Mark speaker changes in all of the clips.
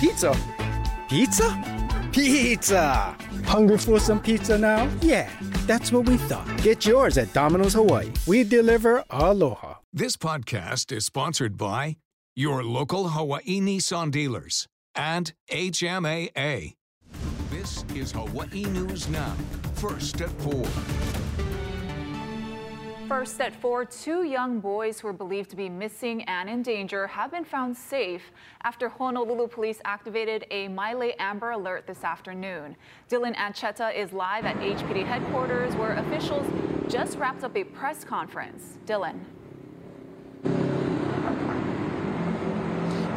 Speaker 1: Pizza. Pizza? Pizza! Hungry for some pizza now? Yeah, that's what we thought. Get yours at Domino's Hawaii. We deliver aloha.
Speaker 2: This podcast is sponsored by your local Hawaii Nissan dealers and HMAA. This is Hawaii News Now. First at 4.
Speaker 3: First at four, two young boys who are believed to be missing and in danger have been found safe after Honolulu police activated a Maile Amber Alert this afternoon. Dylan Ancheta is live at HPD headquarters where officials just wrapped up a press conference. Dylan.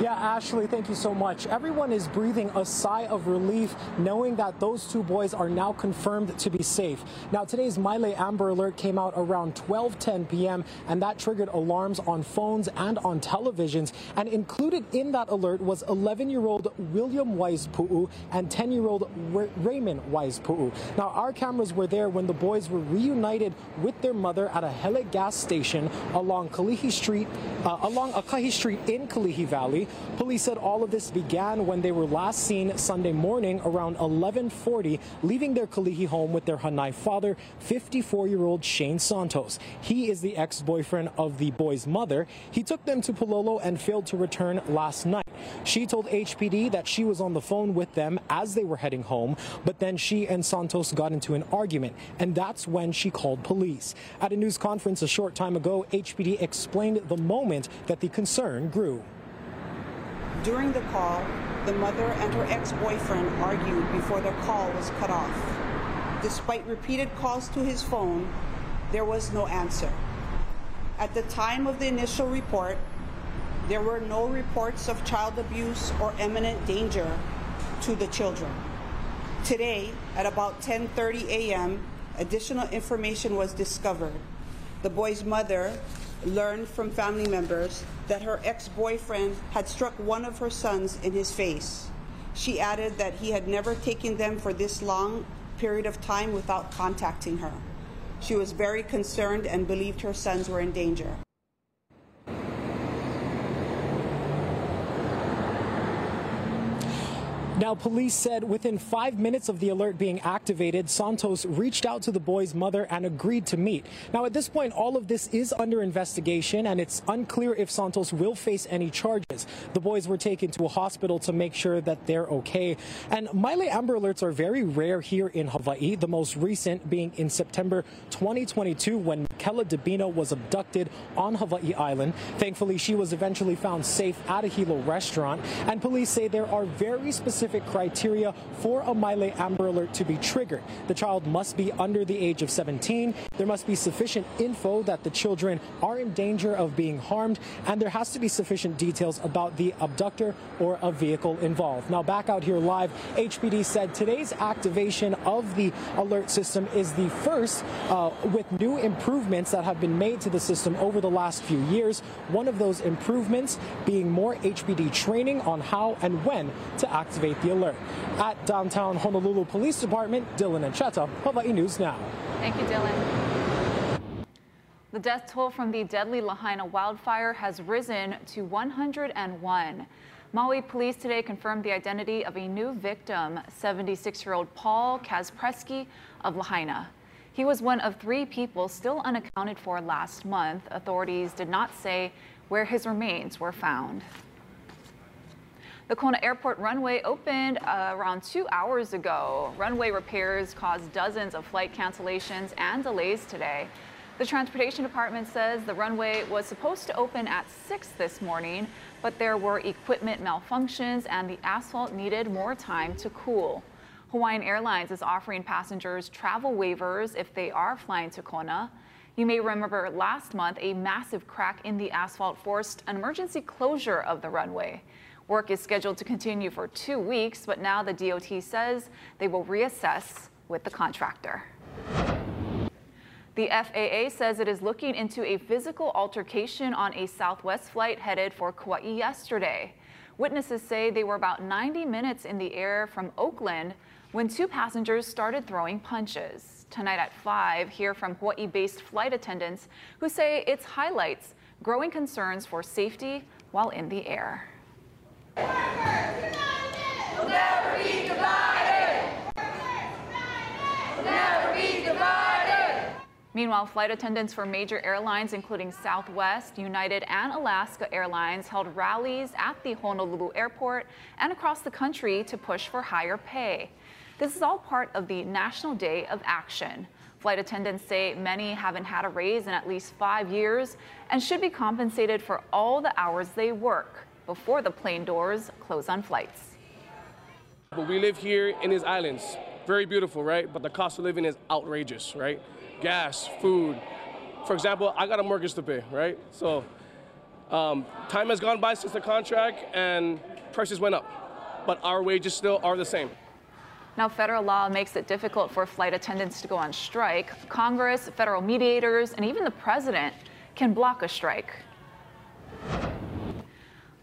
Speaker 4: Yeah, Ashley, thank you so much. Everyone is breathing a sigh of relief knowing that those two boys are now confirmed to be safe. Now, today's Maile Amber Alert came out around 12:10 p.m. and that triggered alarms on phones and on televisions. And included in that alert was 11-year-old William Pu'u and 10-year-old Raymond Pu'u. Now, our cameras were there when the boys were reunited with their mother at a Hele gas station along Kalihi Street, uh, along Akahi Street in Kalihi Valley. Police said all of this began when they were last seen Sunday morning around 1140, leaving their Kalihi home with their Hanai father, 54-year-old Shane Santos. He is the ex-boyfriend of the boy's mother. He took them to Palolo and failed to return last night. She told HPD that she was on the phone with them as they were heading home, but then she and Santos got into an argument, and that's when she called police. At a news conference a short time ago, HPD explained the moment that the concern grew.
Speaker 5: During the call, the mother and her ex-boyfriend argued before the call was cut off. Despite repeated calls to his phone, there was no answer. At the time of the initial report, there were no reports of child abuse or imminent danger to the children. Today, at about 10:30 a.m., additional information was discovered. The boy's mother learned from family members that her ex boyfriend had struck one of her sons in his face. She added that he had never taken them for this long period of time without contacting her. She was very concerned and believed her sons were in danger.
Speaker 4: Now, police said within five minutes of the alert being activated, Santos reached out to the boy's mother and agreed to meet. Now, at this point, all of this is under investigation, and it's unclear if Santos will face any charges. The boys were taken to a hospital to make sure that they're okay. And Maile Amber Alerts are very rare here in Hawaii, the most recent being in September 2022 when Kella Dabino was abducted on Hawaii Island. Thankfully, she was eventually found safe at a Hilo restaurant, and police say there are very specific specific criteria for a Maile Amber Alert to be triggered. The child must be under the age of 17. There must be sufficient info that the children are in danger of being harmed, and there has to be sufficient details about the abductor or a vehicle involved. Now, back out here live, HPD said today's activation of the alert system is the first uh, with new improvements that have been made to the system over the last few years. One of those improvements being more HPD training on how and when to activate the alert. At downtown Honolulu Police Department, Dylan and Ancheta, Hawaii News Now.
Speaker 3: Thank you, Dylan. The death toll from the deadly Lahaina wildfire has risen to 101. Maui police today confirmed the identity of a new victim, 76-year-old Paul Kazpresky of Lahaina. He was one of three people still unaccounted for last month. Authorities did not say where his remains were found. The Kona Airport runway opened uh, around two hours ago. Runway repairs caused dozens of flight cancellations and delays today. The Transportation Department says the runway was supposed to open at 6 this morning, but there were equipment malfunctions and the asphalt needed more time to cool. Hawaiian Airlines is offering passengers travel waivers if they are flying to Kona. You may remember last month a massive crack in the asphalt forced an emergency closure of the runway. Work is scheduled to continue for two weeks, but now the DOT says they will reassess with the contractor. The FAA says it is looking into a physical altercation on a Southwest flight headed for Kauai yesterday. Witnesses say they were about 90 minutes in the air from Oakland when two passengers started throwing punches. Tonight at 5, hear from Hawaii-based flight attendants who say it highlights growing concerns for safety while in the air. Meanwhile, flight attendants for major airlines, including Southwest, United, and Alaska Airlines, held rallies at the Honolulu airport and across the country to push for higher pay. This is all part of the National Day of Action. Flight attendants say many haven't had a raise in at least five years and should be compensated for all the hours they work before the plane doors close on flights.
Speaker 6: But we live here in these islands. Very beautiful, right? But the cost of living is outrageous, right? gas, food. For example, I got a mortgage to pay, right? So um, time has gone by since the contract and prices went up, but our wages still are the same.
Speaker 3: Now, federal law makes it difficult for flight attendants to go on strike. Congress, federal mediators, and even the president can block a strike.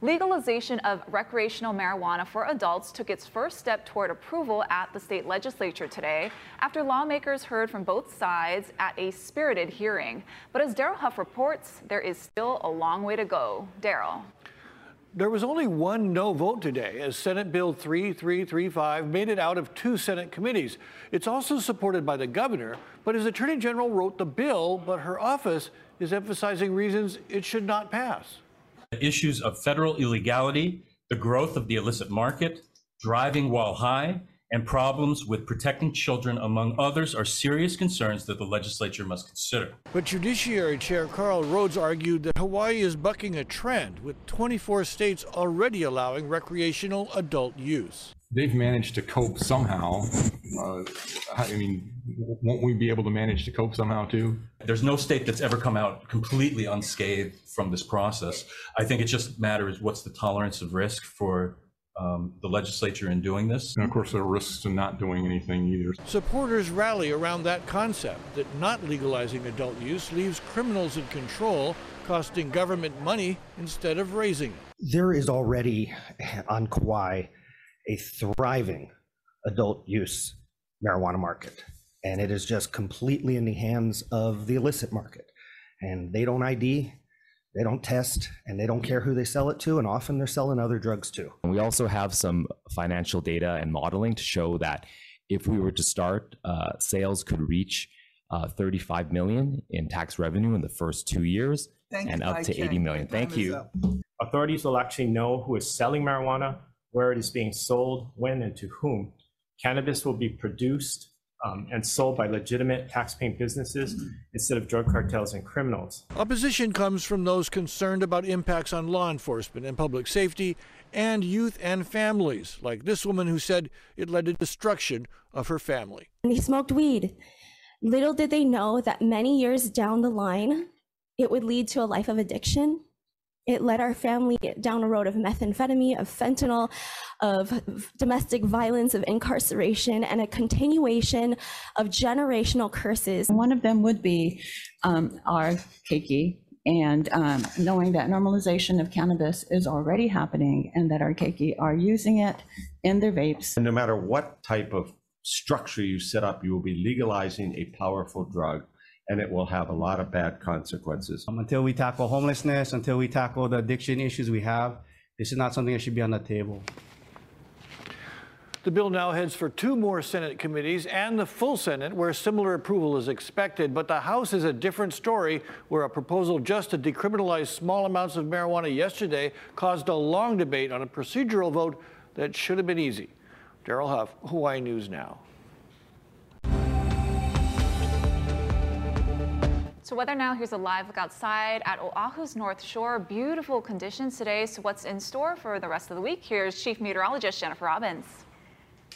Speaker 3: Legalization of recreational marijuana for adults took its first step toward approval at the state legislature today after lawmakers heard from both sides at a spirited hearing. But as Daryl Huff reports, there is still a long way to go. Daryl.
Speaker 7: There was only one no vote today as Senate Bill 3335 made it out of two Senate committees. It's also supported by the governor, but his attorney general wrote the bill, but her office is emphasizing reasons it should not pass.
Speaker 8: Issues of federal illegality, the growth of the illicit market, driving while high, and problems with protecting children, among others, are serious concerns that the legislature must consider.
Speaker 7: But Judiciary Chair Karl Rhoads argued that Hawaii is bucking a trend, with 24 states already allowing recreational adult use
Speaker 9: they've managed to cope somehow. Uh, I mean, won't we be able to manage to cope somehow too?
Speaker 8: There's no state that's ever come out completely unscathed from this process. I think it just matters what's the tolerance of risk for um, the legislature in doing this.
Speaker 9: And of course, there are risks to not doing anything either.
Speaker 7: Supporters rally around that concept that not legalizing adult use leaves criminals in control, costing government money instead of raising it.
Speaker 10: There is already on Kauai a thriving adult use marijuana market. And it is just completely in the hands of the illicit market. And they don't ID, they don't test, and they don't care who they sell it to. And often they're selling other drugs too.
Speaker 11: We also have some financial data and modeling to show that if we were to start, uh, sales could reach uh, 35 million in tax revenue in the first two years Thank and up to 80 million. Thank you.
Speaker 12: Authorities will actually know who is selling marijuana, where it is being sold, when, and to whom. Cannabis will be produced um, and sold by legitimate tax-paying businesses mm-hmm. instead of drug cartels and criminals.
Speaker 7: Opposition comes from those concerned about impacts on law enforcement and public safety and youth and families, like this woman who said it led to destruction of her family.
Speaker 13: And he smoked weed. Little did they know that many years down the line, it would lead to a life of addiction it led our family down a road of methamphetamine, of fentanyl, of domestic violence, of incarceration, and a continuation of generational curses.
Speaker 14: One of them would be um, our keiki, and um, knowing that normalization of cannabis is already happening and that our keiki are using it in their vapes.
Speaker 15: And no matter what type of structure you set up, you will be legalizing a powerful drug and it will have a lot of bad consequences.
Speaker 16: Um, until we tackle homelessness, until we tackle the addiction issues we have, this is not something that should be on the table.
Speaker 7: The bill now heads for two more Senate committees and the full Senate, where similar approval is expected. But the House is a different story, where a proposal just to decriminalize small amounts of marijuana yesterday caused a long debate on a procedural vote that should have been easy. Daryl Huff, Hawaii News Now.
Speaker 3: So weather now, here's a live look outside at Oahu's North Shore. Beautiful conditions today. So what's in store for the rest of the week? Here's Chief Meteorologist Jennifer Robbins.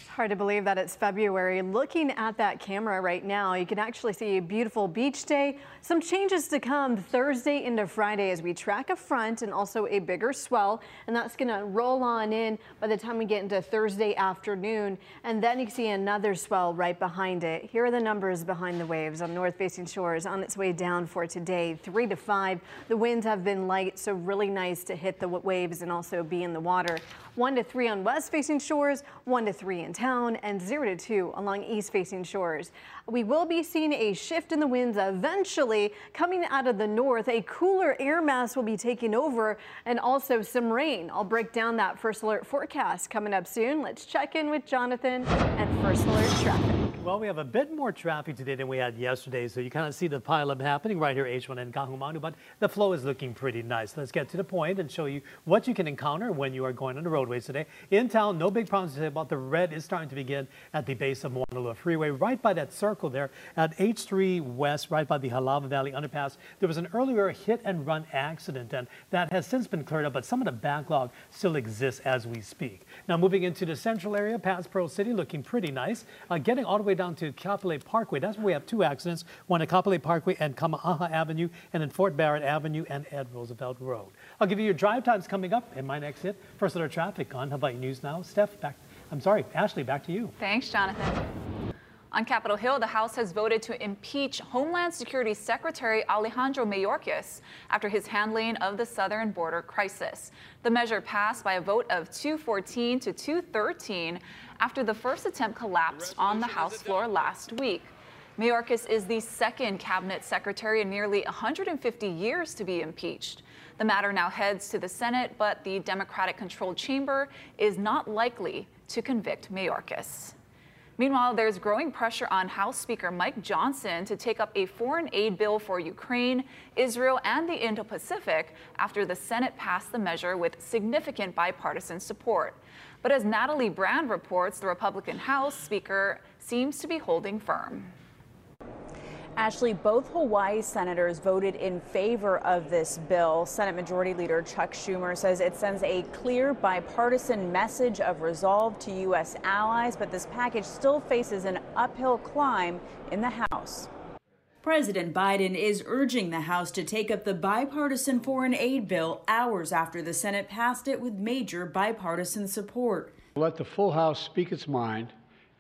Speaker 17: Hard to believe that it's February. Looking at that camera right now, you can actually see a beautiful beach day. Some changes to come Thursday into Friday as we track a front and also a bigger swell. And that's going to roll on in by the time we get into Thursday afternoon. And then you see another swell right behind it. Here are the numbers behind the waves on north facing shores on its way down for today, three to five. The winds have been light, so really nice to hit the waves and also be in the water. One to three on west facing shores, one to three in town, and zero to two along east facing shores. We will be seeing a shift in the winds eventually coming out of the north. A cooler air mass will be taking over and also some rain. I'll break down that first alert forecast coming up soon. Let's check in with Jonathan and first alert traffic.
Speaker 18: Well, we have a bit more traffic today than we had yesterday, so you kind of see the pileup happening right here, H1N Kaahumanu, but the flow is looking pretty nice. Let's get to the point and show you what you can encounter when you are going on the roadways today. In town, no big problems today, but the red is starting to begin at the base of Moanalua Freeway, right by that circle there at H3 West, right by the Halawa Valley Underpass. There was an earlier hit and run accident, and that has since been cleared up, but some of the backlog still exists as we speak. Now, moving into the central area, past Pearl City, looking pretty nice. Uh, getting all the way down to Kapolei Parkway. That's where we have two accidents, one at Kapolei Parkway and Kamaaha Avenue, and then Fort Barrette Avenue and Ed Roosevelt Road. I'll give you your drive times coming up in my next hit. First, our traffic on Hawaii News Now. Steph, back. I'm sorry, Ashley, back to you.
Speaker 3: Thanks, Jonathan. On Capitol Hill, the House has voted to impeach Homeland Security Secretary Alejandro Mayorkas after his handling of the southern border crisis. The measure passed by a vote of 214 to 213 after the first attempt collapsed on the House floor last week. Mayorkas is the second cabinet secretary in nearly 150 years to be impeached. The matter now heads to the Senate, but the Democratic controlled chamber is not likely to convict Mayorkas. Meanwhile, there's growing pressure on House Speaker Mike Johnson to take up a foreign aid bill for Ukraine, Israel, and the Indo Pacific after the Senate passed the measure with significant bipartisan support. But as Natalie Brand reports, the Republican House Speaker seems to be holding firm.
Speaker 19: Ashley, both Hawaii senators voted in favor of this bill. Senate Majority Leader Chuck Schumer says it sends a clear bipartisan message of resolve to U.S. allies, but this package still faces an uphill climb in the House.
Speaker 20: President Biden is urging the House to take up the bipartisan foreign aid bill hours after the Senate passed it with major bipartisan support.
Speaker 21: Let the full House speak its mind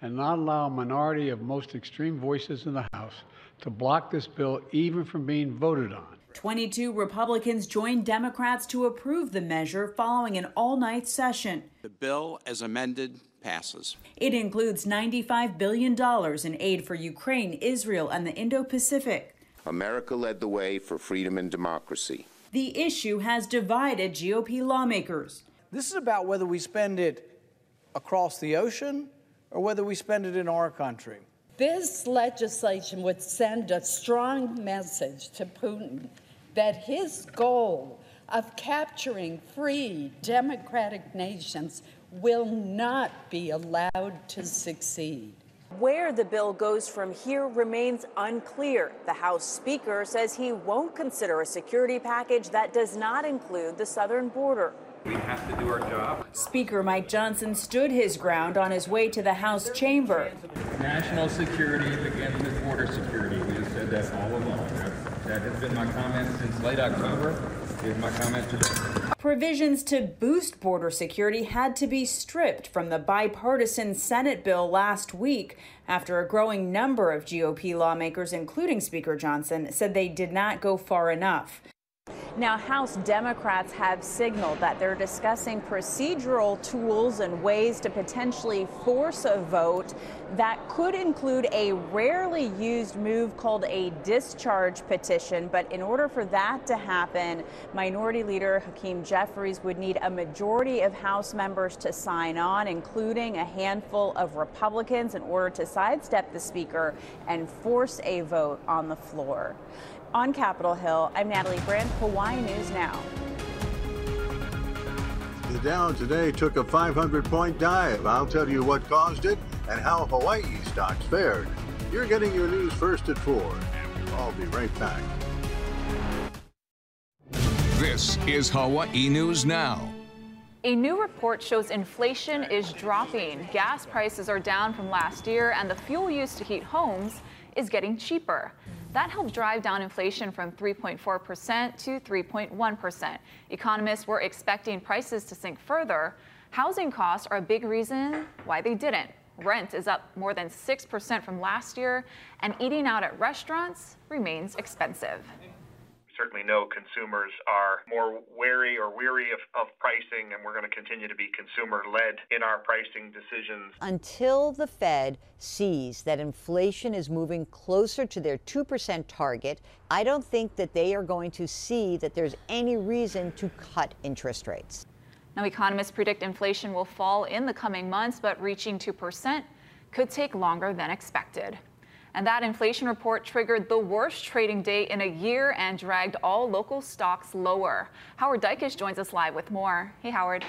Speaker 21: and not allow a minority of most extreme voices in the House to block this bill even from being voted on.
Speaker 20: 22 Republicans joined Democrats to approve the measure following an all night session.
Speaker 22: The bill, as amended, passes.
Speaker 20: It includes $95 billion in aid for Ukraine, Israel, and the Indo Pacific.
Speaker 23: America led the way for freedom and democracy.
Speaker 20: The issue has divided GOP lawmakers.
Speaker 7: This is about whether we spend it across the ocean or whether we spend it in our country.
Speaker 24: This legislation would send a strong message to Putin that his goal of capturing free democratic nations will not be allowed to succeed.
Speaker 19: Where the bill goes from here remains unclear. The House Speaker says he won't consider a security package that does not include the southern border.
Speaker 25: We have to do our job.
Speaker 20: Speaker Mike Johnson stood his ground on his way to the House chamber.
Speaker 25: National security begins with border security. We have said that all along. That has been my comment since late October. Here's my comment today.
Speaker 20: Provisions to boost border security had to be stripped from the bipartisan Senate bill last week after a growing number of GOP lawmakers, including Speaker Johnson, said they did not go far enough.
Speaker 19: Now, House Democrats have signaled that they're discussing procedural tools and ways to potentially force a vote that could include a rarely used move called a discharge petition. But in order for that to happen, Minority Leader Hakeem Jeffries would need a majority of House members to sign on, including a handful of Republicans, in order to sidestep the Speaker and force a vote on the floor. On Capitol Hill, I'm Natalie Brand, Hawaii News Now.
Speaker 26: The Dow today took a 500 point dive. I'll tell you what caused it and how Hawaii stocks fared. You're getting your news first at 4, and we'll all be right back.
Speaker 2: This is Hawaii News Now.
Speaker 3: A new report shows inflation is dropping. Gas prices are down from last year, and the fuel used to heat homes is getting cheaper. That helped drive down inflation from 3.4% to 3.1%. Economists were expecting prices to sink further. Housing costs are a big reason why they didn't. Rent is up more than 6% from last year, and eating out at restaurants remains expensive
Speaker 27: certainly know consumers are more wary or weary of, of pricing, and we're going to continue to be consumer led in our pricing decisions.
Speaker 28: Until the Fed sees that inflation is moving closer to their 2% target, I don't think that they are going to see that there's any reason to cut interest rates.
Speaker 3: Now, economists predict inflation will fall in the coming months, but reaching 2% could take longer than expected. And that inflation report triggered the worst trading day in a year and dragged all local stocks lower. Howard Dicus joins us live with more. Hey, Howard.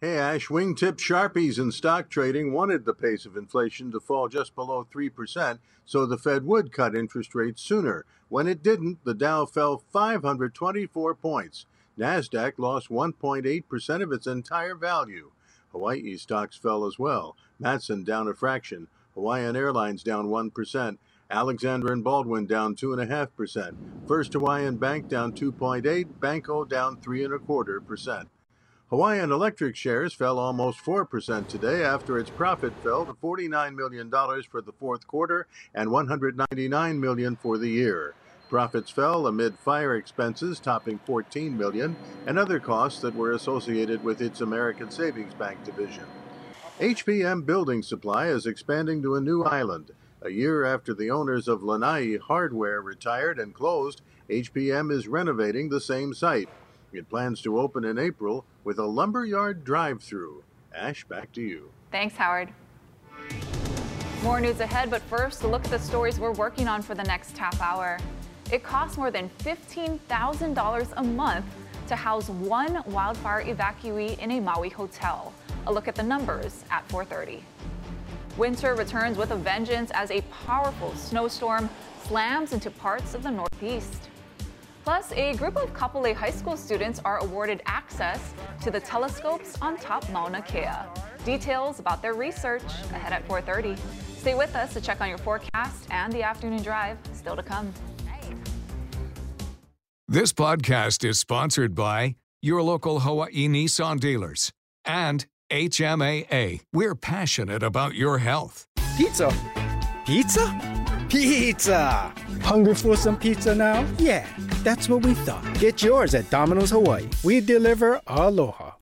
Speaker 26: Hey, Ash. Wingtip Sharpies in stock trading wanted the pace of inflation to fall just below 3%, so the Fed would cut interest rates sooner. When it didn't, the Dow fell 524 points. NASDAQ lost 1.8% of its entire value. Hawaii stocks fell as well. Matson down a fraction. Hawaiian Airlines down 1%. Alexander and Baldwin down 2.5%. First Hawaiian Bank down 2.8. Bankoh down 3.25%. Hawaiian Electric shares fell almost 4% today after its profit fell to $49 million for the fourth quarter and 199 million for the year. Profits fell amid fire expenses topping 14 million and other costs that were associated with its American Savings Bank division. HPM Building Supply is expanding to a new island. A year after the owners of Lanai Hardware retired and closed, HPM is renovating the same site. It plans to open in April with a lumberyard drive through. Ash, back to you.
Speaker 3: Thanks, Howard. More news ahead, but first, look at the stories we're working on for the next half hour. It costs more than $15,000 a month to house one wildfire evacuee in a Maui hotel. A look at the numbers at 4:30. Winter returns with a vengeance as a powerful snowstorm slams into parts of the Northeast. Plus, a group of Kapolei High School students are awarded access to the telescopes on top Mauna Kea. Details about their research ahead at 4:30. Stay with us to check on your forecast and the afternoon drive still to come.
Speaker 2: This podcast is sponsored by your local Hawaii Nissan dealers and HMAA. We're passionate about your health.
Speaker 29: Pizza. Pizza? Pizza! Hungry for some pizza now? Yeah, that's what we thought. Get yours at Domino's Hawaii. We deliver aloha.